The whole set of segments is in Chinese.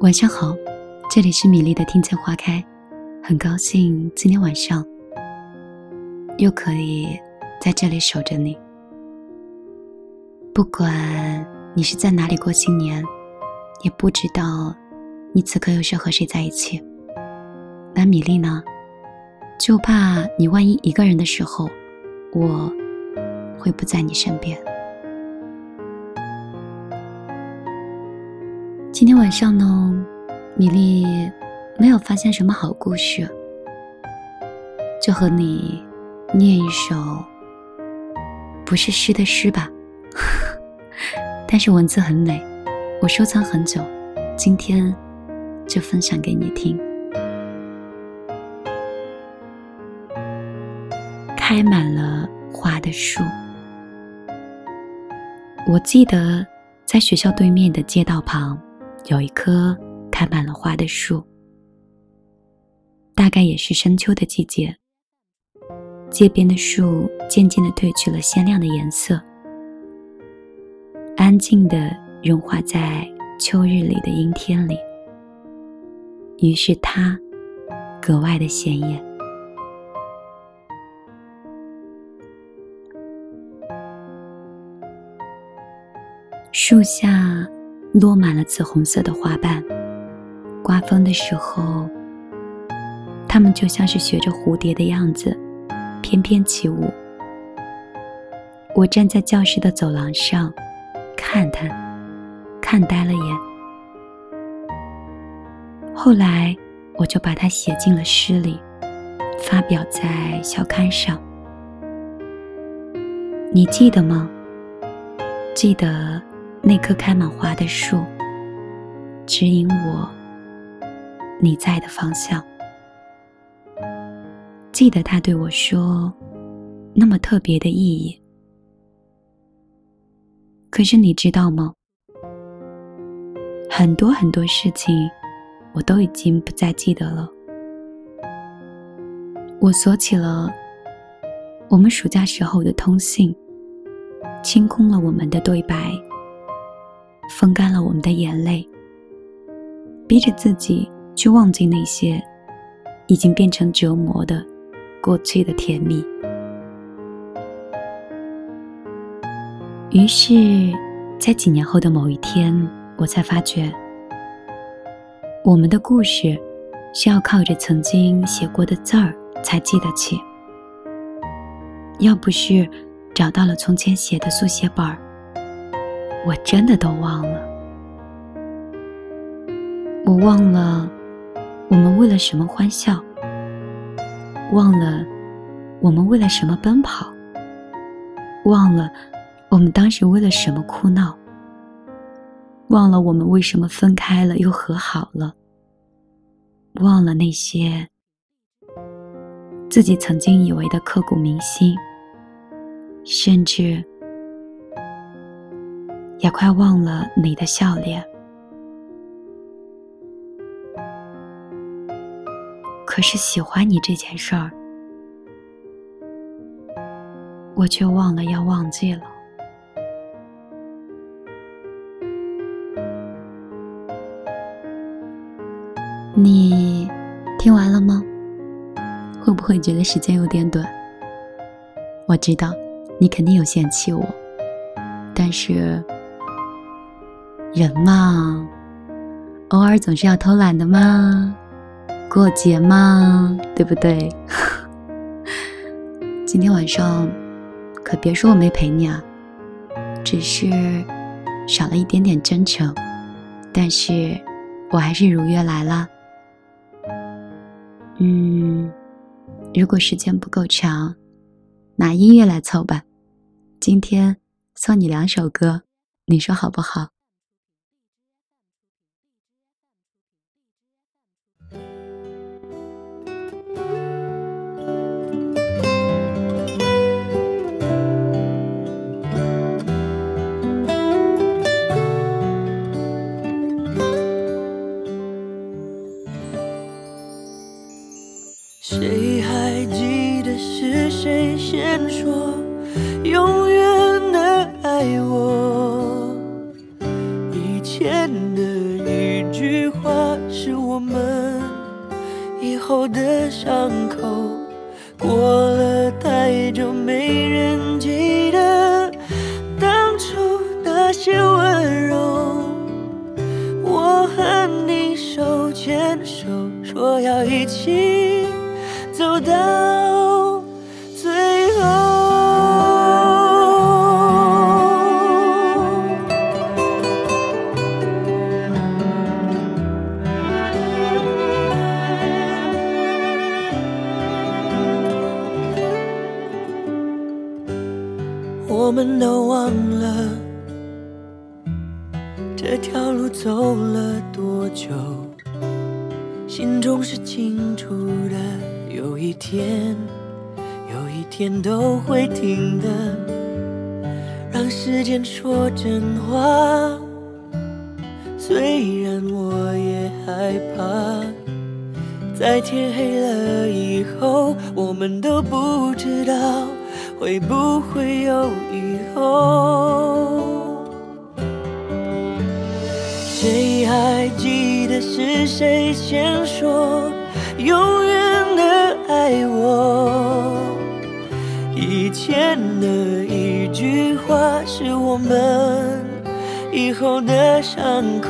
晚上好，这里是米粒的听见花开，很高兴今天晚上又可以在这里守着你。不管你是在哪里过新年，也不知道你此刻又是和谁在一起。那米粒呢？就怕你万一一个人的时候，我会不在你身边。今天晚上呢，米粒没有发现什么好故事，就和你念一首不是诗的诗吧，但是文字很美，我收藏很久，今天就分享给你听。开满了花的树，我记得在学校对面的街道旁有一棵开满了花的树。大概也是深秋的季节，街边的树渐渐的褪去了鲜亮的颜色，安静的融化在秋日里的阴天里。于是它格外的显眼。树下落满了紫红色的花瓣，刮风的时候，它们就像是学着蝴蝶的样子，翩翩起舞。我站在教室的走廊上，看它，看呆了眼。后来，我就把它写进了诗里，发表在校刊上。你记得吗？记得。那棵开满花的树，指引我你在的方向。记得他对我说，那么特别的意义。可是你知道吗？很多很多事情，我都已经不再记得了。我锁起了我们暑假时候的通信，清空了我们的对白。风干了我们的眼泪，逼着自己去忘记那些已经变成折磨的过去的甜蜜。于是，在几年后的某一天，我才发觉，我们的故事需要靠着曾经写过的字儿才记得起。要不是找到了从前写的速写本儿。我真的都忘了，我忘了我们为了什么欢笑，忘了我们为了什么奔跑，忘了我们当时为了什么哭闹，忘了我们为什么分开了又和好了，忘了那些自己曾经以为的刻骨铭心，甚至。也快忘了你的笑脸，可是喜欢你这件事儿，我却忘了要忘记了。你听完了吗？会不会觉得时间有点短？我知道你肯定有嫌弃我，但是。人嘛，偶尔总是要偷懒的嘛，过节嘛，对不对？今天晚上可别说我没陪你啊，只是少了一点点真诚，但是我还是如约来了。嗯，如果时间不够长，拿音乐来凑吧。今天送你两首歌，你说好不好？谁还记得是谁先说永远的爱我以前的一句话是我们以后的伤口过了太久没人记得当初那些温柔我和你手牵手说要一起走到最后。我们都忘了这条路走了多久，心中是清楚的，有一天，有一天都会停的。让时间说真话，虽然我也害怕，在天黑了以后，我们都不知道会不会有以后。谁还记得是谁先说永远爱我？以前的一句话是我们以后的伤口。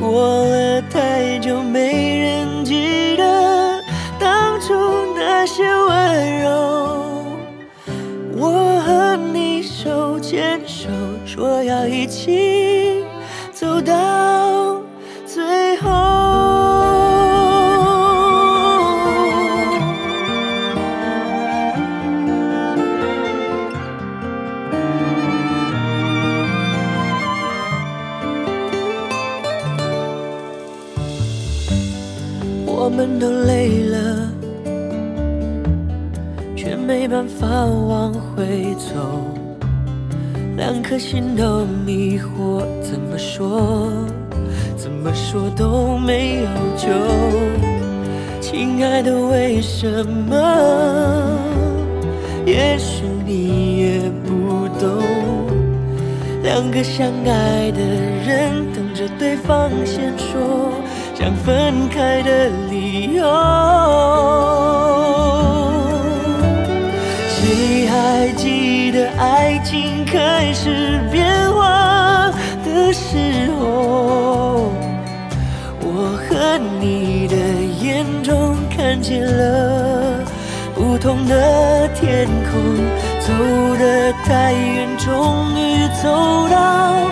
过了太久，没人记得当初那些温柔。我和你手牵手，说要一起我们都累了，却没办法往回走。两颗心都迷惑，怎么说，怎么说都没有救。亲爱的，为什么？也许你也不懂。两个相爱的人等着对方先说想分开的理由。谁还记得爱情开始变化的时候？我和你的眼中看见了不同的天空，走得太远，终于走到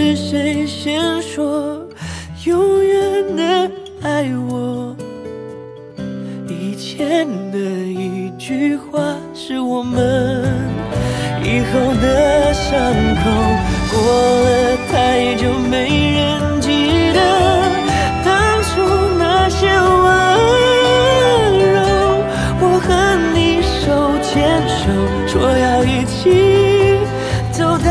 是谁先说永远的爱我？以前的一句话是我们以后的伤口。过了太久，没人记得当初那些温柔。我和你手牵手，说要一起走到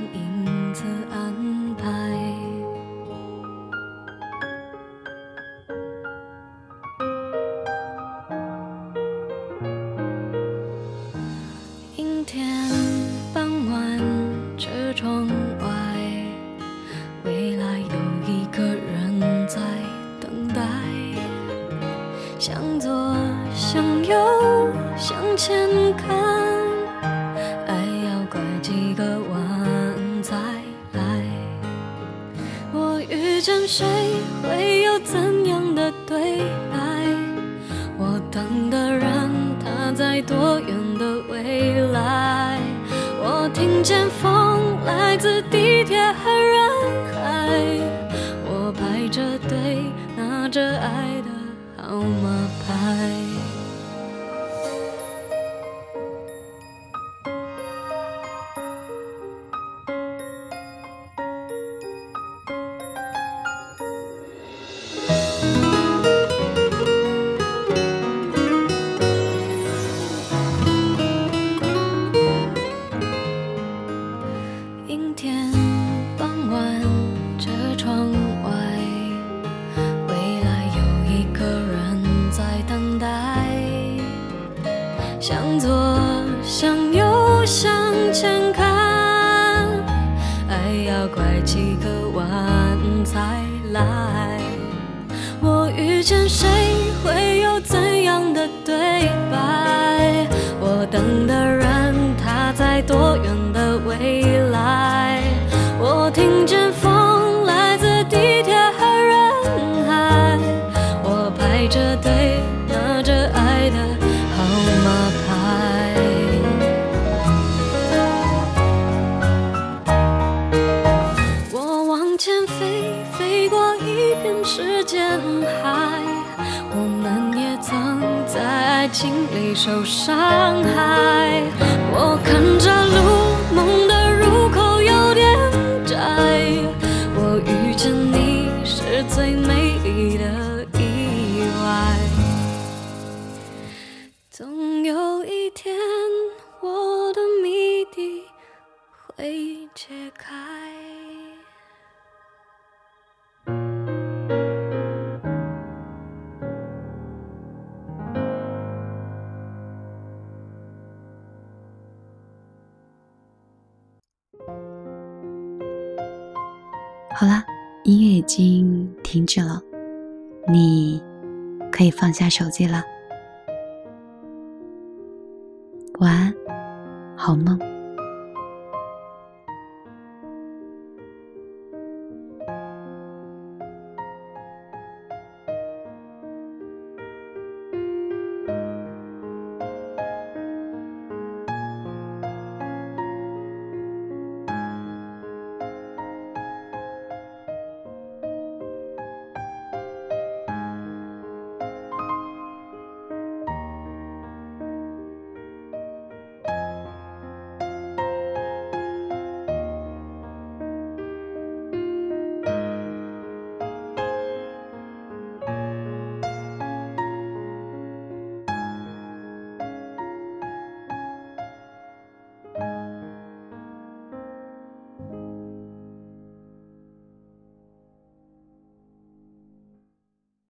向左，向右，向前看，爱要拐几个弯才来。我遇见谁，会有怎样的对白？我等的人，他在多远的未来？我听见风来自地铁和人海，我排着队拿着爱的号码牌。多远的未来？我听见风来自地铁和人海，我排着队拿着爱的号码牌。我往前飞，飞过一片时间海。我们也曾在爱情里受伤害。我看好了，音乐已经停止了，你可以放下手机了。